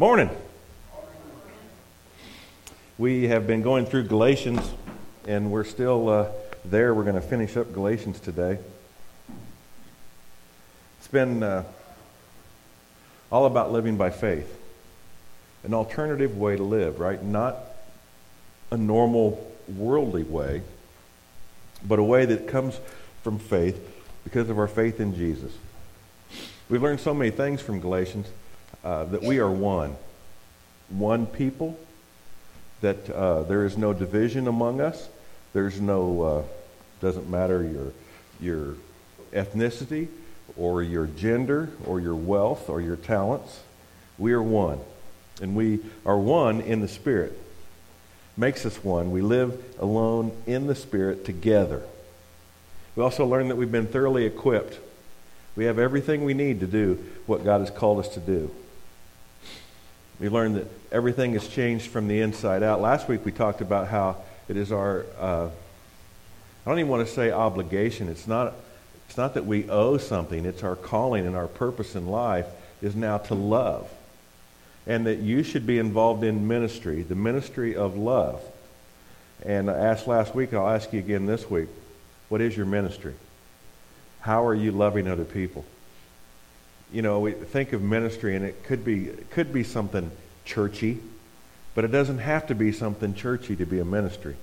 Morning. We have been going through Galatians, and we're still uh, there. We're going to finish up Galatians today. It's been uh, all about living by faith, an alternative way to live, right? Not a normal worldly way, but a way that comes from faith because of our faith in Jesus. We've learned so many things from Galatians uh, that we are one. One people, that uh, there is no division among us. There's no, uh, doesn't matter your, your ethnicity or your gender or your wealth or your talents. We are one. And we are one in the Spirit. Makes us one. We live alone in the Spirit together. We also learn that we've been thoroughly equipped. We have everything we need to do what God has called us to do. We learned that everything has changed from the inside out. Last week we talked about how it is our, uh, I don't even want to say obligation. It's not, it's not that we owe something, it's our calling and our purpose in life is now to love. And that you should be involved in ministry, the ministry of love. And I asked last week, I'll ask you again this week what is your ministry? How are you loving other people? You know, we think of ministry and it could be, it could be something churchy, but it doesn't have to be something churchy to be a ministry.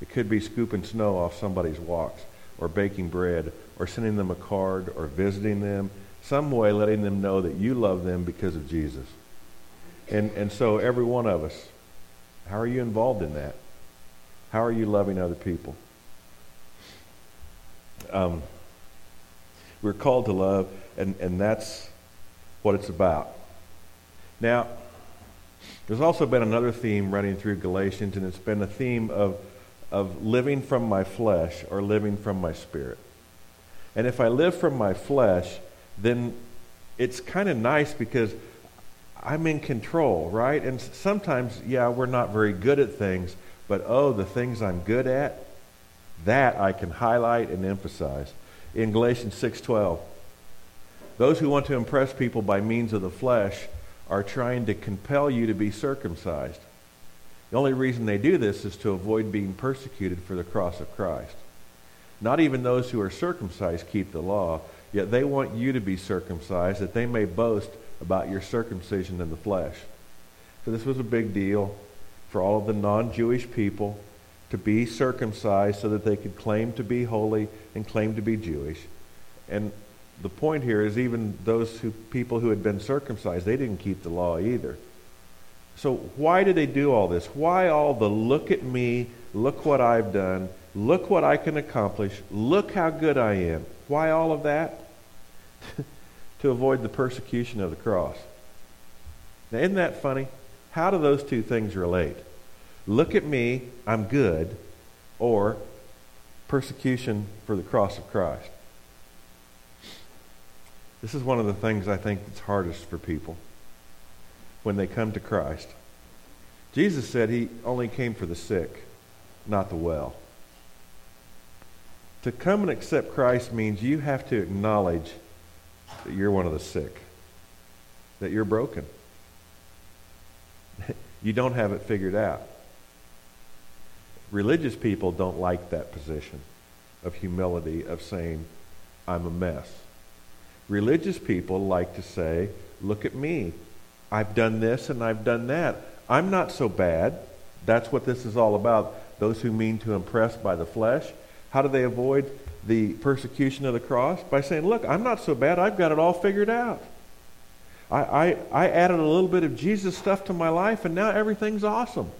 It could be scooping snow off somebody's walks, or baking bread, or sending them a card, or visiting them, some way letting them know that you love them because of Jesus. And, and so, every one of us, how are you involved in that? How are you loving other people? Um, we're called to love and, and that's what it's about. Now, there's also been another theme running through Galatians, and it's been a theme of, of living from my flesh or living from my spirit. And if I live from my flesh, then it's kind of nice because I'm in control, right? And sometimes, yeah, we're not very good at things, but oh, the things I'm good at, that I can highlight and emphasize. In Galatians 6:12, those who want to impress people by means of the flesh are trying to compel you to be circumcised. The only reason they do this is to avoid being persecuted for the cross of Christ. Not even those who are circumcised keep the law, yet they want you to be circumcised that they may boast about your circumcision in the flesh. So this was a big deal for all of the non Jewish people to be circumcised so that they could claim to be holy and claim to be Jewish. And the point here is even those who, people who had been circumcised, they didn't keep the law either. So why did they do all this? Why all the look at me, look what I've done, look what I can accomplish, look how good I am? Why all of that? to avoid the persecution of the cross. Now, isn't that funny? How do those two things relate? Look at me, I'm good, or persecution for the cross of Christ. This is one of the things I think that's hardest for people when they come to Christ. Jesus said he only came for the sick, not the well. To come and accept Christ means you have to acknowledge that you're one of the sick, that you're broken. you don't have it figured out. Religious people don't like that position of humility, of saying, I'm a mess. Religious people like to say, Look at me. I've done this and I've done that. I'm not so bad. That's what this is all about. Those who mean to impress by the flesh. How do they avoid the persecution of the cross? By saying, Look, I'm not so bad. I've got it all figured out. I, I, I added a little bit of Jesus stuff to my life, and now everything's awesome.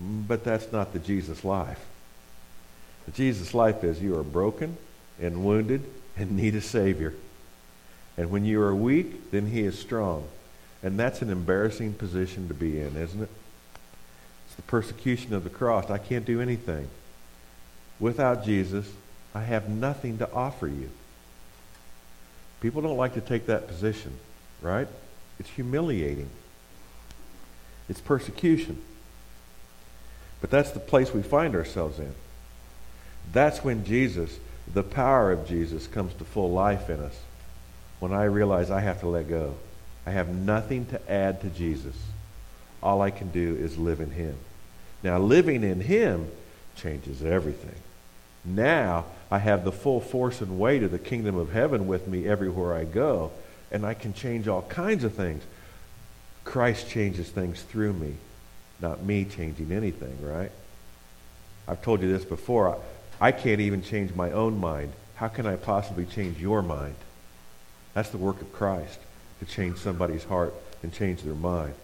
Mm, but that's not the Jesus life. The Jesus life is you are broken and wounded and need a Savior. And when you are weak, then He is strong. And that's an embarrassing position to be in, isn't it? It's the persecution of the cross. I can't do anything. Without Jesus, I have nothing to offer you. People don't like to take that position, right? It's humiliating. It's persecution. But that's the place we find ourselves in. That's when Jesus the power of Jesus comes to full life in us when I realize I have to let go. I have nothing to add to Jesus. All I can do is live in him. Now, living in him changes everything. Now I have the full force and weight of the kingdom of heaven with me everywhere I go, and I can change all kinds of things. Christ changes things through me, not me changing anything, right? I've told you this before. I can't even change my own mind. How can I possibly change your mind? That's the work of Christ, to change somebody's heart and change their mind.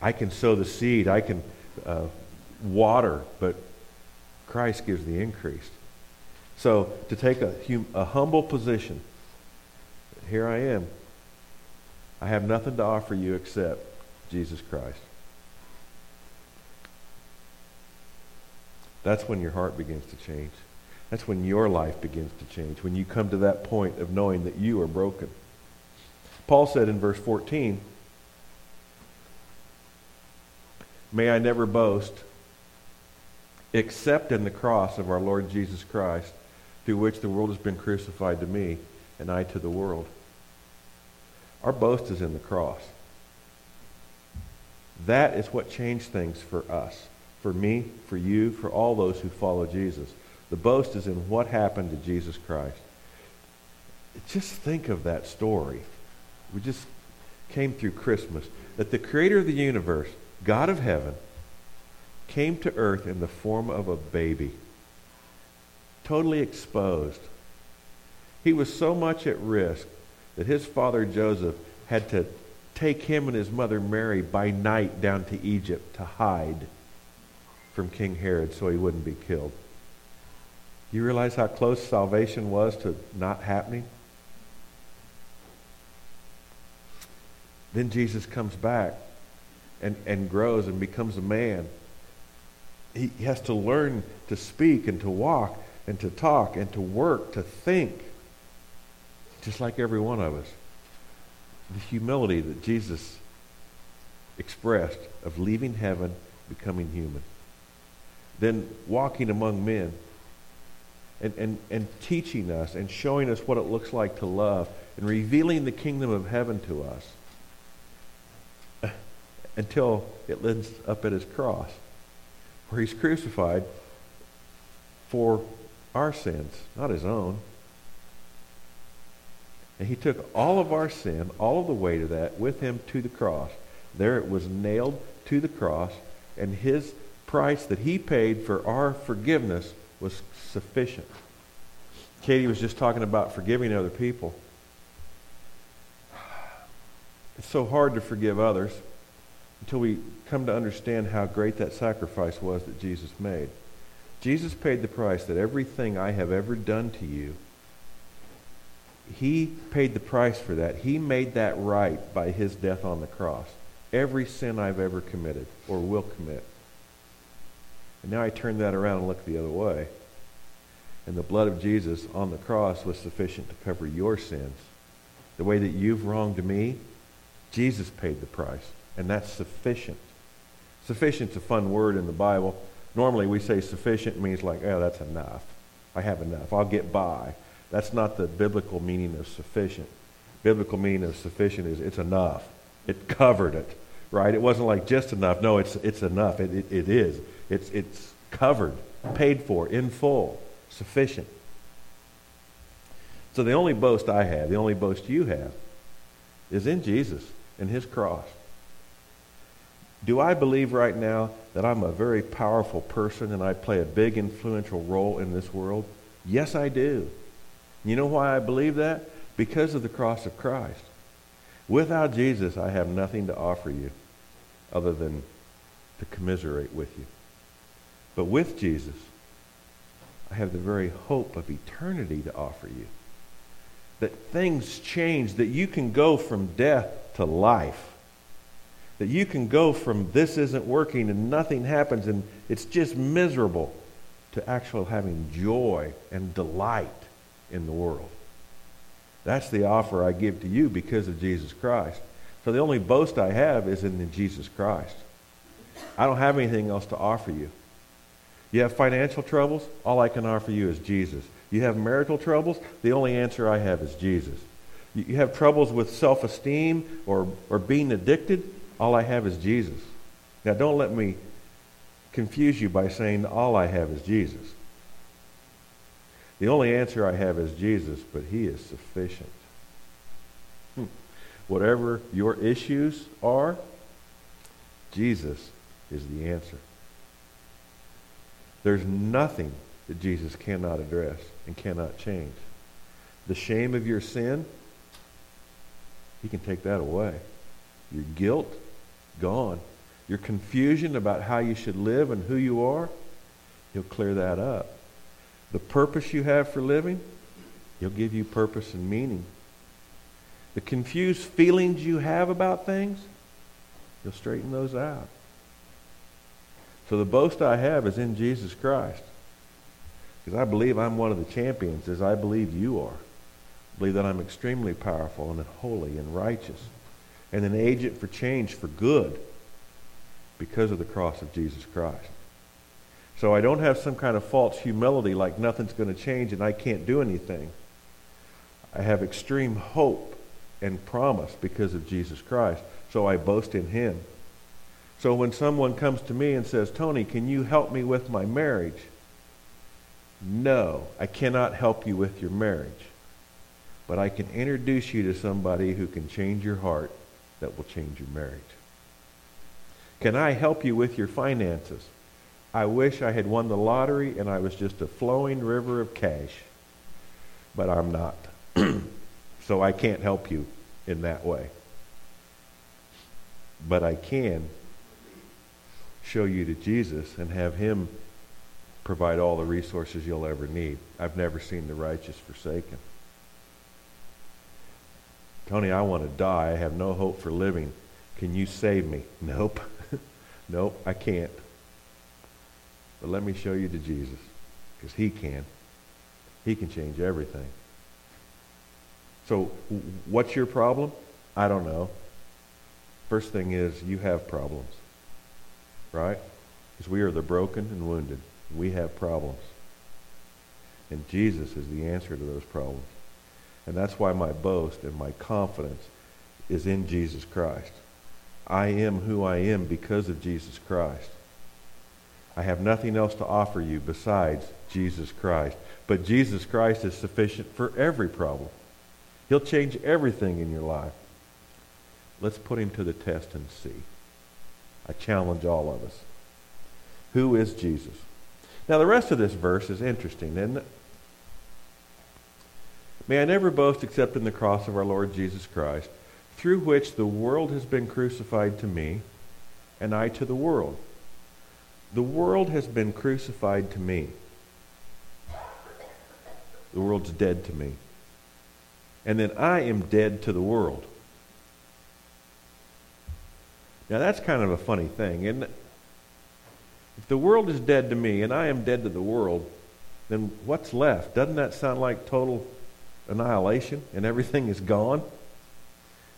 I can sow the seed, I can uh, water, but Christ gives the increase. So to take a, hum, a humble position, here I am. I have nothing to offer you except Jesus Christ. That's when your heart begins to change. That's when your life begins to change, when you come to that point of knowing that you are broken. Paul said in verse 14, May I never boast except in the cross of our Lord Jesus Christ, through which the world has been crucified to me and I to the world. Our boast is in the cross. That is what changed things for us, for me, for you, for all those who follow Jesus. The boast is in what happened to Jesus Christ. Just think of that story. We just came through Christmas. That the creator of the universe, God of heaven, came to earth in the form of a baby, totally exposed. He was so much at risk that his father Joseph had to take him and his mother Mary by night down to Egypt to hide from King Herod so he wouldn't be killed. You realize how close salvation was to not happening? Then Jesus comes back and, and grows and becomes a man. He has to learn to speak and to walk and to talk and to work, to think, just like every one of us. The humility that Jesus expressed of leaving heaven, becoming human. Then walking among men and, and, and teaching us and showing us what it looks like to love and revealing the kingdom of heaven to us uh, until it ends up at his cross, where he's crucified for our sins, not his own. And he took all of our sin, all of the weight of that, with him to the cross. There it was nailed to the cross, and his price that he paid for our forgiveness was sufficient. Katie was just talking about forgiving other people. It's so hard to forgive others until we come to understand how great that sacrifice was that Jesus made. Jesus paid the price that everything I have ever done to you, he paid the price for that. He made that right by his death on the cross. Every sin I've ever committed or will commit. And now I turn that around and look the other way. And the blood of Jesus on the cross was sufficient to cover your sins. The way that you've wronged me, Jesus paid the price. And that's sufficient. Sufficient's a fun word in the Bible. Normally we say sufficient means like, oh, that's enough. I have enough. I'll get by. That's not the biblical meaning of sufficient. Biblical meaning of sufficient is it's enough. It covered it, right? It wasn't like just enough. No, it's, it's enough. It, it, it is. It's, it's covered, paid for, in full sufficient. So the only boast I have, the only boast you have, is in Jesus and his cross. Do I believe right now that I'm a very powerful person and I play a big influential role in this world? Yes, I do. You know why I believe that? Because of the cross of Christ. Without Jesus, I have nothing to offer you other than to commiserate with you. But with Jesus, I have the very hope of eternity to offer you. That things change, that you can go from death to life. That you can go from this isn't working and nothing happens and it's just miserable to actual having joy and delight in the world. That's the offer I give to you because of Jesus Christ. So the only boast I have is in Jesus Christ. I don't have anything else to offer you. You have financial troubles? All I can offer you is Jesus. You have marital troubles? The only answer I have is Jesus. You have troubles with self esteem or, or being addicted, all I have is Jesus. Now, don't let me confuse you by saying all I have is Jesus. The only answer I have is Jesus, but He is sufficient. Hmm. Whatever your issues are, Jesus is the answer. There's nothing that Jesus cannot address and cannot change. The shame of your sin, He can take that away. Your guilt, gone. Your confusion about how you should live and who you are, He'll clear that up. The purpose you have for living, He'll give you purpose and meaning. The confused feelings you have about things, He'll straighten those out. So the boast I have is in Jesus Christ. Because I believe I'm one of the champions, as I believe you are. I believe that I'm extremely powerful and holy and righteous and an agent for change for good because of the cross of Jesus Christ. So I don't have some kind of false humility like nothing's going to change and I can't do anything. I have extreme hope and promise because of Jesus Christ. So I boast in him. So when someone comes to me and says, Tony, can you help me with my marriage? No, I cannot help you with your marriage. But I can introduce you to somebody who can change your heart that will change your marriage. Can I help you with your finances? I wish I had won the lottery and I was just a flowing river of cash, but I'm not. so I can't help you in that way. But I can show you to Jesus and have him provide all the resources you'll ever need. I've never seen the righteous forsaken. Tony, I want to die. I have no hope for living. Can you save me? Nope. nope, I can't. But let me show you to Jesus, because he can. He can change everything. So, what's your problem? I don't know. First thing is, you have problems, right? Because we are the broken and wounded. We have problems. And Jesus is the answer to those problems. And that's why my boast and my confidence is in Jesus Christ. I am who I am because of Jesus Christ. I have nothing else to offer you besides Jesus Christ. But Jesus Christ is sufficient for every problem. He'll change everything in your life. Let's put him to the test and see. I challenge all of us. Who is Jesus? Now, the rest of this verse is interesting, isn't it? May I never boast except in the cross of our Lord Jesus Christ, through which the world has been crucified to me, and I to the world. The world has been crucified to me. The world's dead to me. And then I am dead to the world. Now that's kind of a funny thing, isn't? If the world is dead to me and I am dead to the world, then what's left? Doesn't that sound like total annihilation and everything is gone?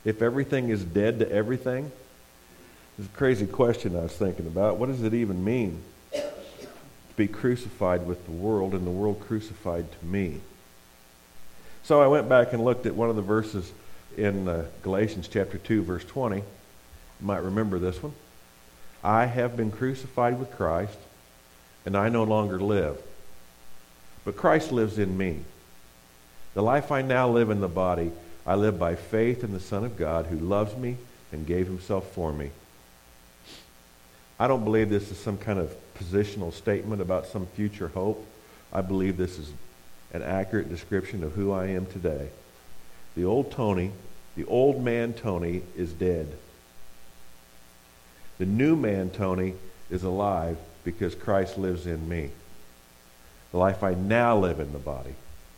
If everything is dead to everything? It's a crazy question I was thinking about. What does it even mean to be crucified with the world and the world crucified to me? So I went back and looked at one of the verses in uh, Galatians chapter 2, verse 20. You might remember this one. I have been crucified with Christ, and I no longer live. But Christ lives in me. The life I now live in the body, I live by faith in the Son of God who loves me and gave himself for me. I don't believe this is some kind of positional statement about some future hope. I believe this is an accurate description of who I am today. The old Tony, the old man Tony, is dead. The new man, Tony, is alive because Christ lives in me. The life I now live in the body.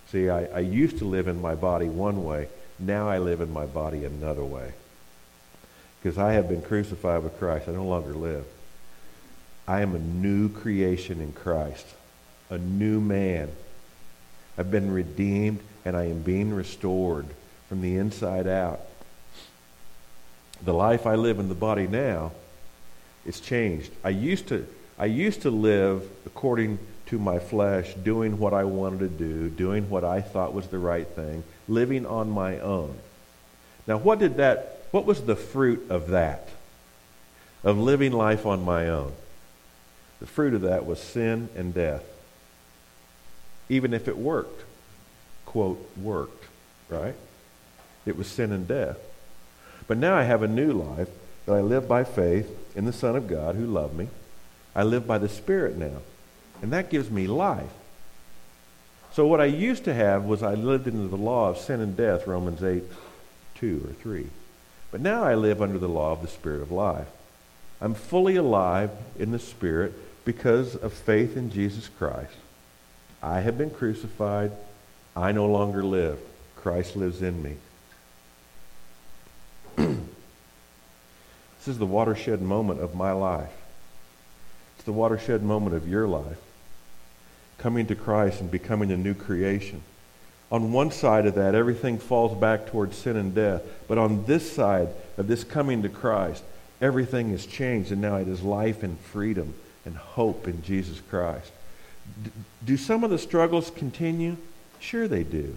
See, I, I used to live in my body one way. Now I live in my body another way. Because I have been crucified with Christ. I no longer live. I am a new creation in Christ, a new man. I've been redeemed and I am being restored from the inside out. The life I live in the body now it's changed. I used to I used to live according to my flesh, doing what I wanted to do, doing what I thought was the right thing, living on my own. Now, what did that, what was the fruit of that? Of living life on my own? The fruit of that was sin and death. Even if it worked, quote, worked, right? It was sin and death. But now I have a new life that I live by faith in the Son of God who loved me. I live by the Spirit now. And that gives me life. So what I used to have was I lived under the law of sin and death, Romans 8, 2 or 3. But now I live under the law of the Spirit of life. I'm fully alive in the Spirit because of faith in Jesus Christ. I have been crucified. I no longer live. Christ lives in me. Is the watershed moment of my life. It's the watershed moment of your life. Coming to Christ and becoming a new creation. On one side of that, everything falls back towards sin and death. But on this side of this coming to Christ, everything has changed, and now it is life and freedom and hope in Jesus Christ. D- do some of the struggles continue? Sure, they do.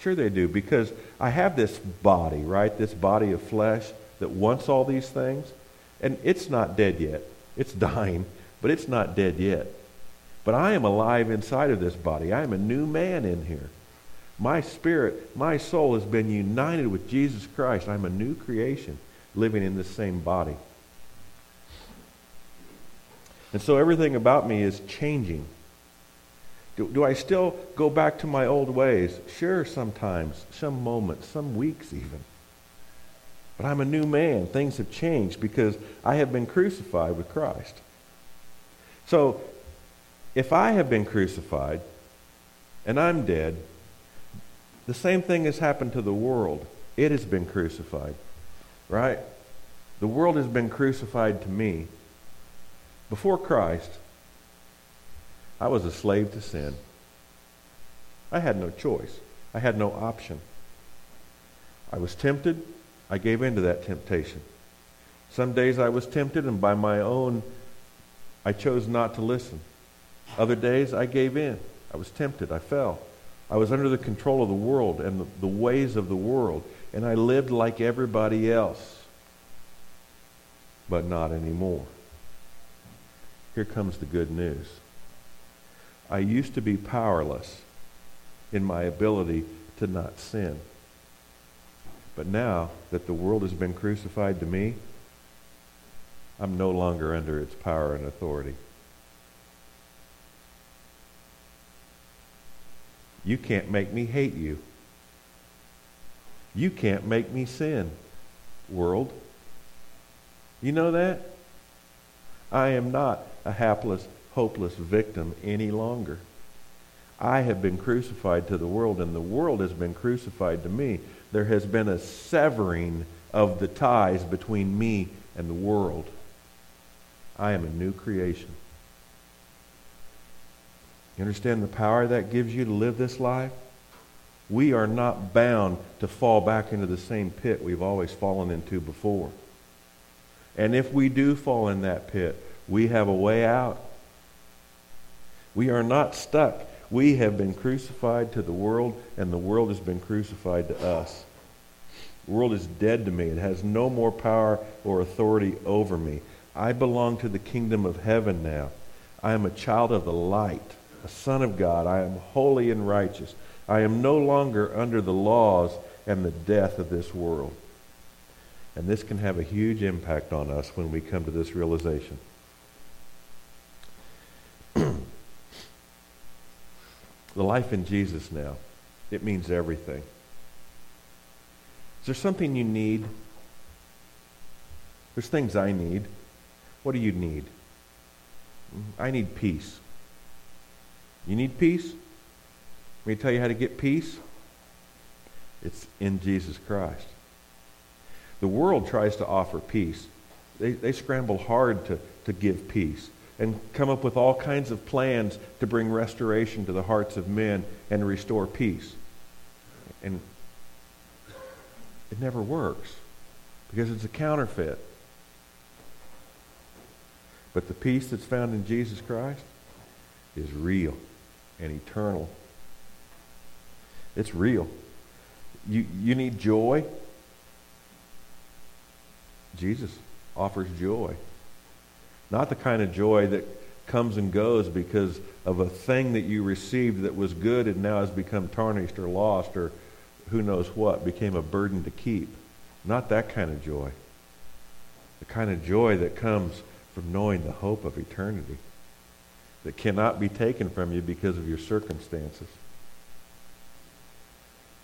Sure, they do, because I have this body, right? This body of flesh that wants all these things, and it's not dead yet. It's dying, but it's not dead yet. But I am alive inside of this body. I am a new man in here. My spirit, my soul has been united with Jesus Christ. I'm a new creation living in the same body. And so everything about me is changing. Do, do, I still go back to my old ways? Sure, sometimes, some moments, some weeks even. But I'm a new man. Things have changed because I have been crucified with Christ. So, if I have been crucified and I'm dead, the same thing has happened to the world. It has been crucified right? The world has been crucified to me. Before Christ, I was a slave to sin. I had no choice. I had no option. I was tempted. I gave in to that temptation. Some days I was tempted, and by my own, I chose not to listen. Other days I gave in. I was tempted. I fell. I was under the control of the world and the, the ways of the world and I lived like everybody else. But not anymore. Here comes the good news. I used to be powerless in my ability to not sin. But now that the world has been crucified to me, I'm no longer under its power and authority. You can't make me hate you. You can't make me sin, world. You know that? I am not a hapless, hopeless victim any longer. I have been crucified to the world, and the world has been crucified to me. There has been a severing of the ties between me and the world. I am a new creation. You understand the power that gives you to live this life? we are not bound to fall back into the same pit we've always fallen into before. And if we do fall in that pit, we have a way out. We are not stuck. We have been crucified to the world, and the world has been crucified to us. The world is dead to me. It has no more power or authority over me. I belong to the kingdom of heaven now. I am a child of the light, a son of God. I am holy and righteous. I am no longer under the laws and the death of this world. And this can have a huge impact on us when we come to this realization. Life in Jesus now, it means everything. Is there something you need? There's things I need. What do you need? I need peace. You need peace? Let me tell you how to get peace. It's in Jesus Christ. The world tries to offer peace. They, they scramble hard to, to give peace and come up with all kinds of plans to bring restoration to the hearts of men and restore peace. And it never works because it's a counterfeit. But the peace that's found in Jesus Christ is real and eternal it's real. You, you need joy. Jesus offers joy. Not the kind of joy that comes and goes because of a thing that you received that was good and now has become tarnished or lost or who knows what, became a burden to keep. Not that kind of joy. The kind of joy that comes from knowing the hope of eternity that cannot be taken from you because of your circumstances.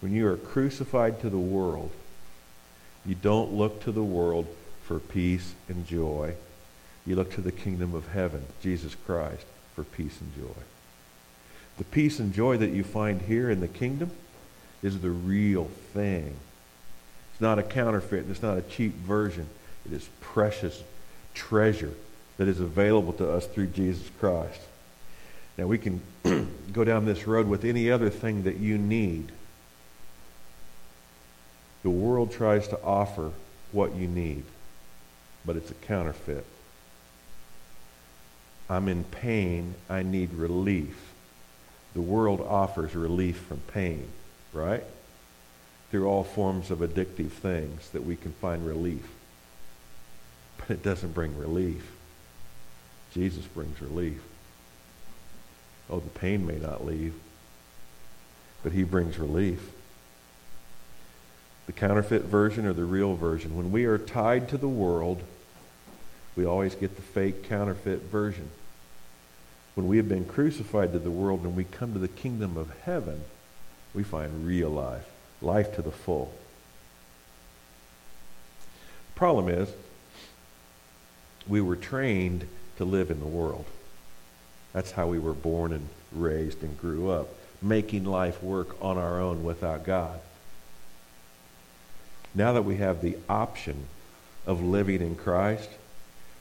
When you are crucified to the world, you don't look to the world for peace and joy. You look to the kingdom of heaven, Jesus Christ, for peace and joy. The peace and joy that you find here in the kingdom is the real thing. It's not a counterfeit. It's not a cheap version. It is precious treasure that is available to us through Jesus Christ. Now, we can go down this road with any other thing that you need. The world tries to offer what you need, but it's a counterfeit. I'm in pain. I need relief. The world offers relief from pain, right? Through all forms of addictive things that we can find relief. But it doesn't bring relief. Jesus brings relief. Oh, the pain may not leave, but he brings relief. The counterfeit version or the real version. When we are tied to the world, we always get the fake counterfeit version. When we have been crucified to the world and we come to the kingdom of heaven, we find real life, life to the full. Problem is, we were trained to live in the world. That's how we were born and raised and grew up, making life work on our own without God. Now that we have the option of living in Christ,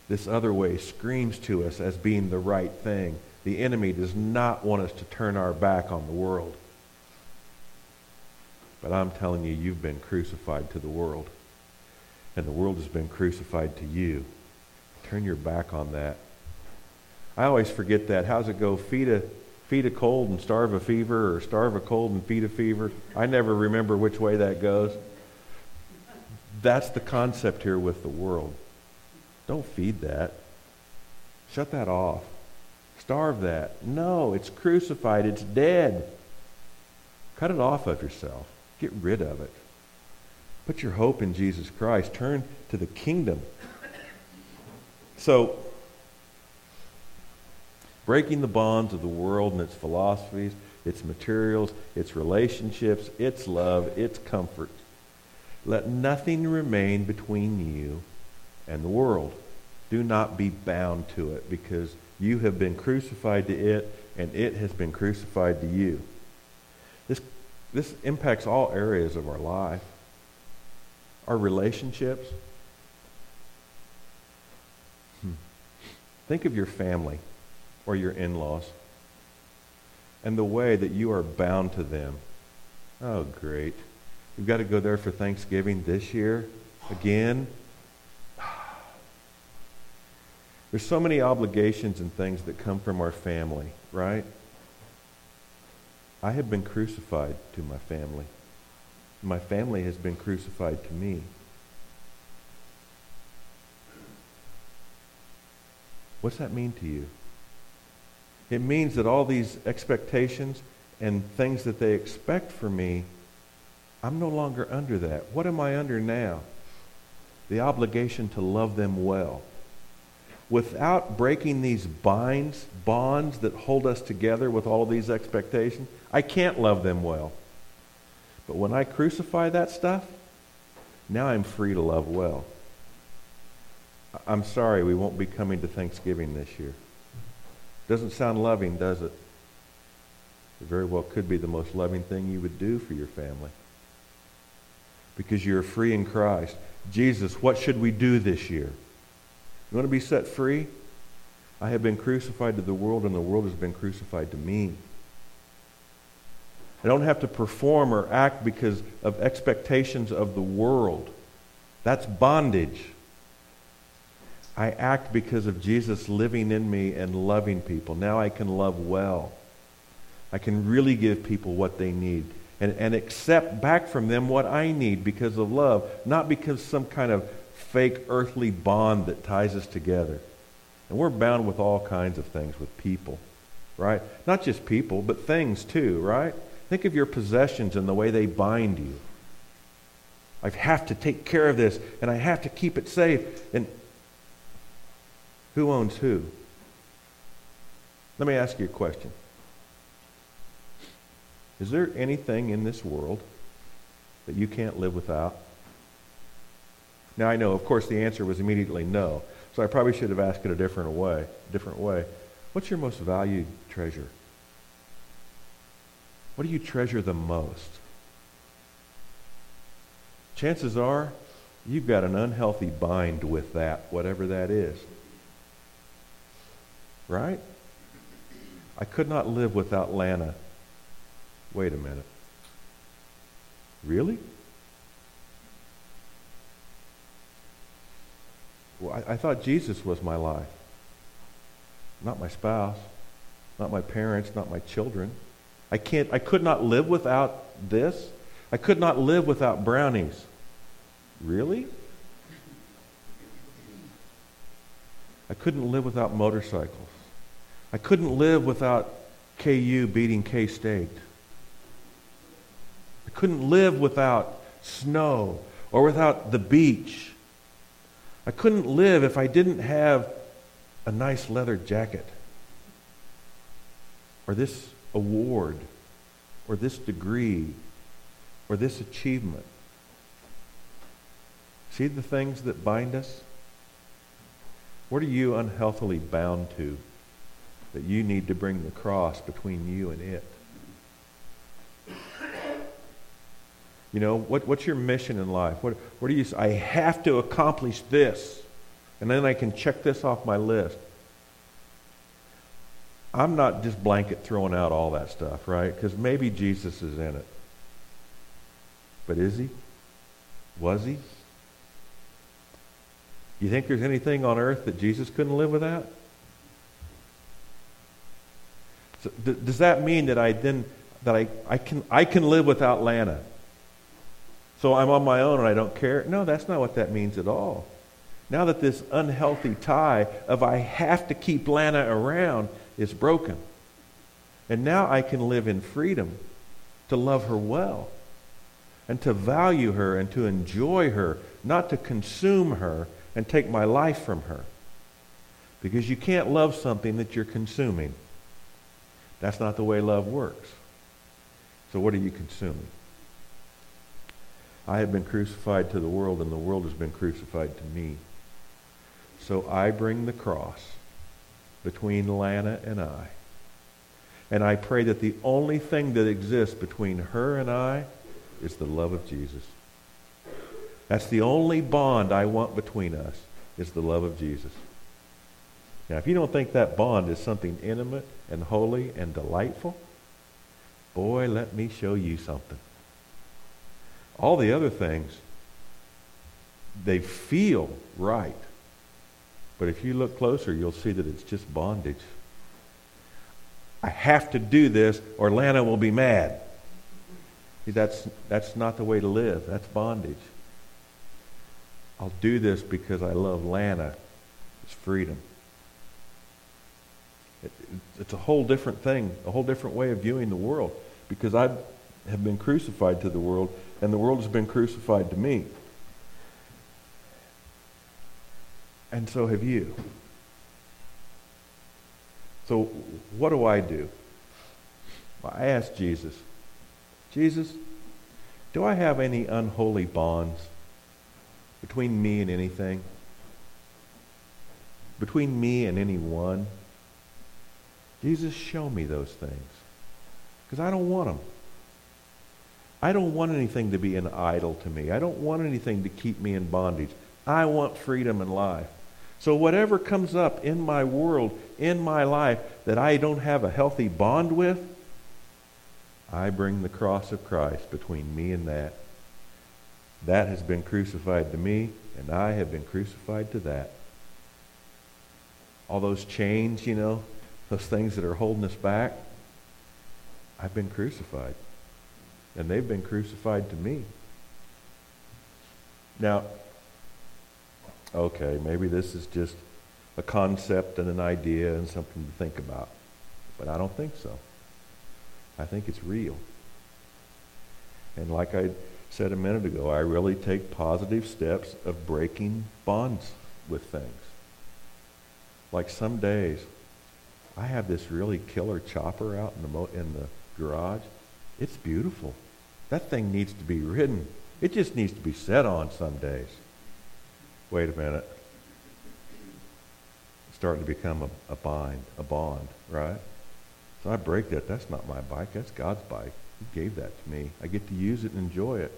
this other way screams to us as being the right thing. The enemy does not want us to turn our back on the world. But I'm telling you, you've been crucified to the world. And the world has been crucified to you. Turn your back on that. I always forget that. How's it go? Feed a, feed a cold and starve a fever, or starve a cold and feed a fever. I never remember which way that goes. That's the concept here with the world. Don't feed that. Shut that off. Starve that. No, it's crucified. It's dead. Cut it off of yourself. Get rid of it. Put your hope in Jesus Christ. Turn to the kingdom. So, breaking the bonds of the world and its philosophies, its materials, its relationships, its love, its comfort. Let nothing remain between you and the world. Do not be bound to it because you have been crucified to it and it has been crucified to you. This, this impacts all areas of our life. Our relationships. Hmm. Think of your family or your in laws and the way that you are bound to them. Oh, great. We've got to go there for Thanksgiving this year again. There's so many obligations and things that come from our family, right? I have been crucified to my family. My family has been crucified to me. What's that mean to you? It means that all these expectations and things that they expect from me, I'm no longer under that. What am I under now? The obligation to love them well without breaking these binds, bonds that hold us together with all these expectations, I can't love them well. But when I crucify that stuff, now I'm free to love well. I'm sorry we won't be coming to Thanksgiving this year. Doesn't sound loving, does it? It very well could be the most loving thing you would do for your family. Because you're free in Christ. Jesus, what should we do this year? You want to be set free? I have been crucified to the world, and the world has been crucified to me. I don't have to perform or act because of expectations of the world. That's bondage. I act because of Jesus living in me and loving people. Now I can love well. I can really give people what they need and, and accept back from them what I need because of love, not because some kind of fake earthly bond that ties us together. And we're bound with all kinds of things with people, right? Not just people, but things too, right? Think of your possessions and the way they bind you. I have to take care of this and I have to keep it safe. And who owns who? Let me ask you a question. Is there anything in this world that you can't live without? Now I know, of course, the answer was immediately no. So I probably should have asked it a different way. Different way. What's your most valued treasure? What do you treasure the most? Chances are you've got an unhealthy bind with that, whatever that is. Right? I could not live without Lana. Wait a minute. Really? Well, I, I thought Jesus was my life. Not my spouse, not my parents, not my children. I can't I could not live without this. I could not live without brownies. Really? I couldn't live without motorcycles. I couldn't live without KU beating K State. I couldn't live without snow or without the beach. I couldn't live if I didn't have a nice leather jacket or this award or this degree or this achievement. See the things that bind us? What are you unhealthily bound to that you need to bring the cross between you and it? You know, what, what's your mission in life? What, what do you I have to accomplish this, and then I can check this off my list. I'm not just blanket throwing out all that stuff, right? Because maybe Jesus is in it. But is he? Was he? You think there's anything on earth that Jesus couldn't live without? So, does that mean that I then that I, I can I can live without Lana? So I'm on my own and I don't care. No, that's not what that means at all. Now that this unhealthy tie of I have to keep Lana around is broken. And now I can live in freedom to love her well and to value her and to enjoy her, not to consume her and take my life from her. Because you can't love something that you're consuming. That's not the way love works. So what are you consuming? I have been crucified to the world, and the world has been crucified to me. So I bring the cross between Lana and I. And I pray that the only thing that exists between her and I is the love of Jesus. That's the only bond I want between us is the love of Jesus. Now, if you don't think that bond is something intimate and holy and delightful, boy, let me show you something. All the other things, they feel right. But if you look closer, you'll see that it's just bondage. I have to do this or Lana will be mad. See, that's, that's not the way to live. That's bondage. I'll do this because I love Lana. It's freedom. It, it's a whole different thing, a whole different way of viewing the world because I have been crucified to the world and the world has been crucified to me. And so have you. So, what do I do? Well, I ask Jesus, Jesus, do I have any unholy bonds between me and anything? Between me and anyone? Jesus, show me those things. Because I don't want them. I don't want anything to be an idol to me. I don't want anything to keep me in bondage. I want freedom and life. So whatever comes up in my world, in my life, that I don't have a healthy bond with, I bring the cross of Christ between me and that. That has been crucified to me, and I have been crucified to that. All those chains, you know, those things that are holding us back, I've been crucified and they've been crucified to me. Now, okay, maybe this is just a concept and an idea and something to think about. But I don't think so. I think it's real. And like I said a minute ago, I really take positive steps of breaking bonds with things. Like some days, I have this really killer chopper out in the, mo- in the garage. It's beautiful. That thing needs to be ridden. It just needs to be set on some days. Wait a minute. It's starting to become a, a bind, a bond, right? So I break that. That's not my bike. That's God's bike. He gave that to me. I get to use it and enjoy it.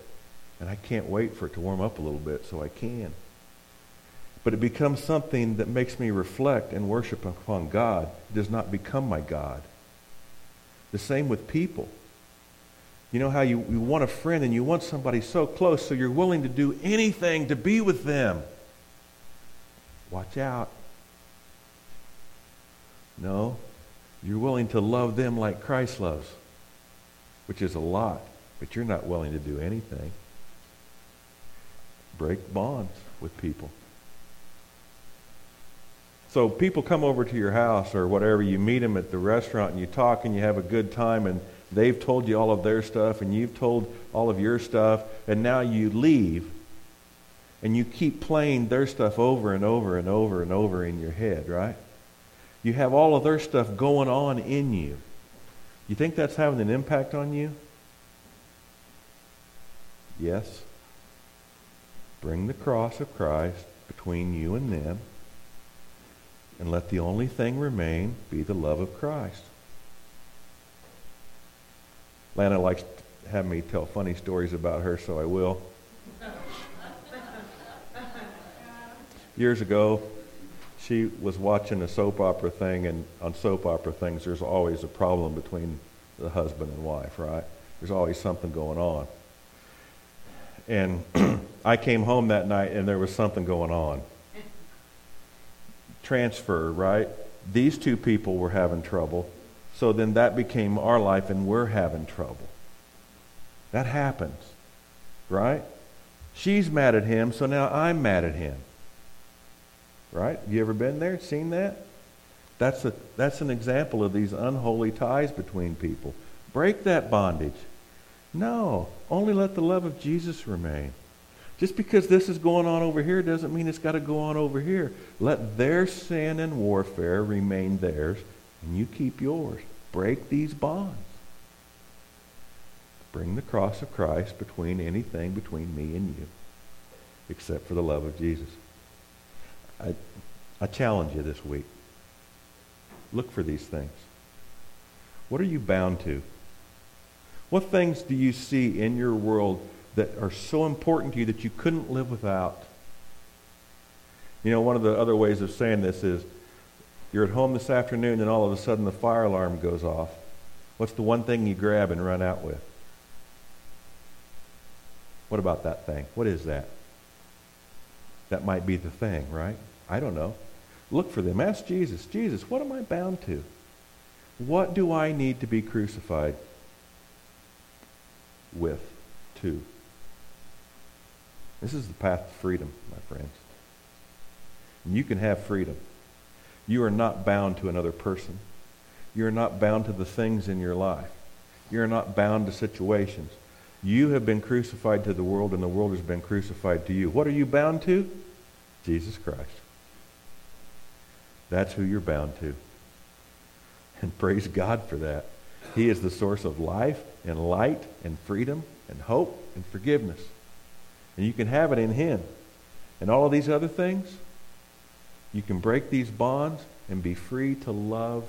And I can't wait for it to warm up a little bit so I can. But it becomes something that makes me reflect and worship upon God. It does not become my God. The same with people. You know how you, you want a friend and you want somebody so close, so you're willing to do anything to be with them. Watch out. No, you're willing to love them like Christ loves, which is a lot, but you're not willing to do anything. Break bonds with people. So people come over to your house or whatever, you meet them at the restaurant and you talk and you have a good time and they've told you all of their stuff and you've told all of your stuff and now you leave and you keep playing their stuff over and over and over and over in your head, right? You have all of their stuff going on in you. You think that's having an impact on you? Yes. Bring the cross of Christ between you and them, and let the only thing remain be the love of Christ. Lana likes to have me tell funny stories about her, so I will. Years ago, she was watching a soap opera thing, and on soap opera things, there's always a problem between the husband and wife, right? There's always something going on. And I came home that night, and there was something going on. Transfer, right? These two people were having trouble. So then that became our life, and we're having trouble. That happens, right? She's mad at him, so now I'm mad at him. Right? You ever been there, seen that? That's, a, that's an example of these unholy ties between people. Break that bondage. No, only let the love of Jesus remain. Just because this is going on over here doesn't mean it's got to go on over here. Let their sin and warfare remain theirs, and you keep yours. Break these bonds. Bring the cross of Christ between anything between me and you, except for the love of Jesus. I, I challenge you this week. Look for these things. What are you bound to? What things do you see in your world that are so important to you that you couldn't live without? You know, one of the other ways of saying this is you're at home this afternoon and all of a sudden the fire alarm goes off. What's the one thing you grab and run out with? What about that thing? What is that? That might be the thing, right? I don't know. Look for them. Ask Jesus, Jesus, what am I bound to? What do I need to be crucified with, to? This is the path to freedom, my friends. And you can have freedom. You are not bound to another person. You are not bound to the things in your life. You are not bound to situations. You have been crucified to the world, and the world has been crucified to you. What are you bound to? Jesus Christ. That's who you're bound to. And praise God for that. He is the source of life and light and freedom and hope and forgiveness. And you can have it in Him. And all of these other things, you can break these bonds and be free to love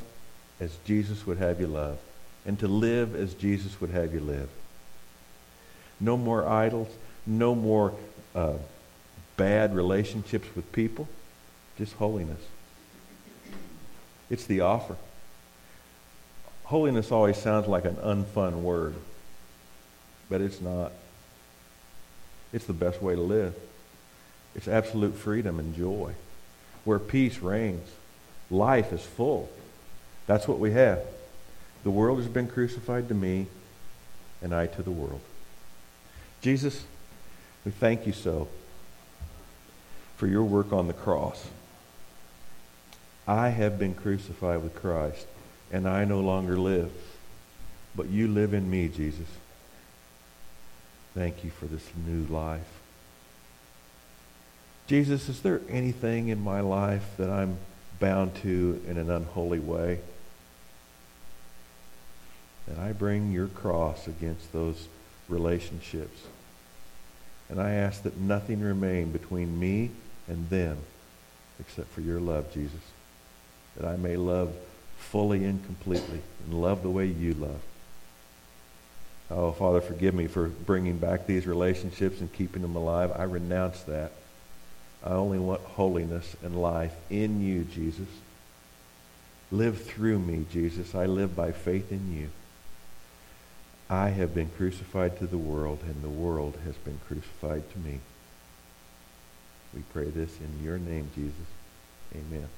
as Jesus would have you love and to live as Jesus would have you live. No more idols, no more uh, bad relationships with people, just holiness. It's the offer. Holiness always sounds like an unfun word, but it's not. It's the best way to live. It's absolute freedom and joy, where peace reigns. Life is full. That's what we have. The world has been crucified to me, and I to the world. Jesus, we thank you so for your work on the cross. I have been crucified with Christ, and I no longer live, but you live in me, Jesus. Thank you for this new life. Jesus, is there anything in my life that I'm bound to in an unholy way? And I bring your cross against those relationships. And I ask that nothing remain between me and them except for your love, Jesus. That I may love fully and completely and love the way you love. Oh, Father, forgive me for bringing back these relationships and keeping them alive. I renounce that. I only want holiness and life in you, Jesus. Live through me, Jesus. I live by faith in you. I have been crucified to the world, and the world has been crucified to me. We pray this in your name, Jesus. Amen.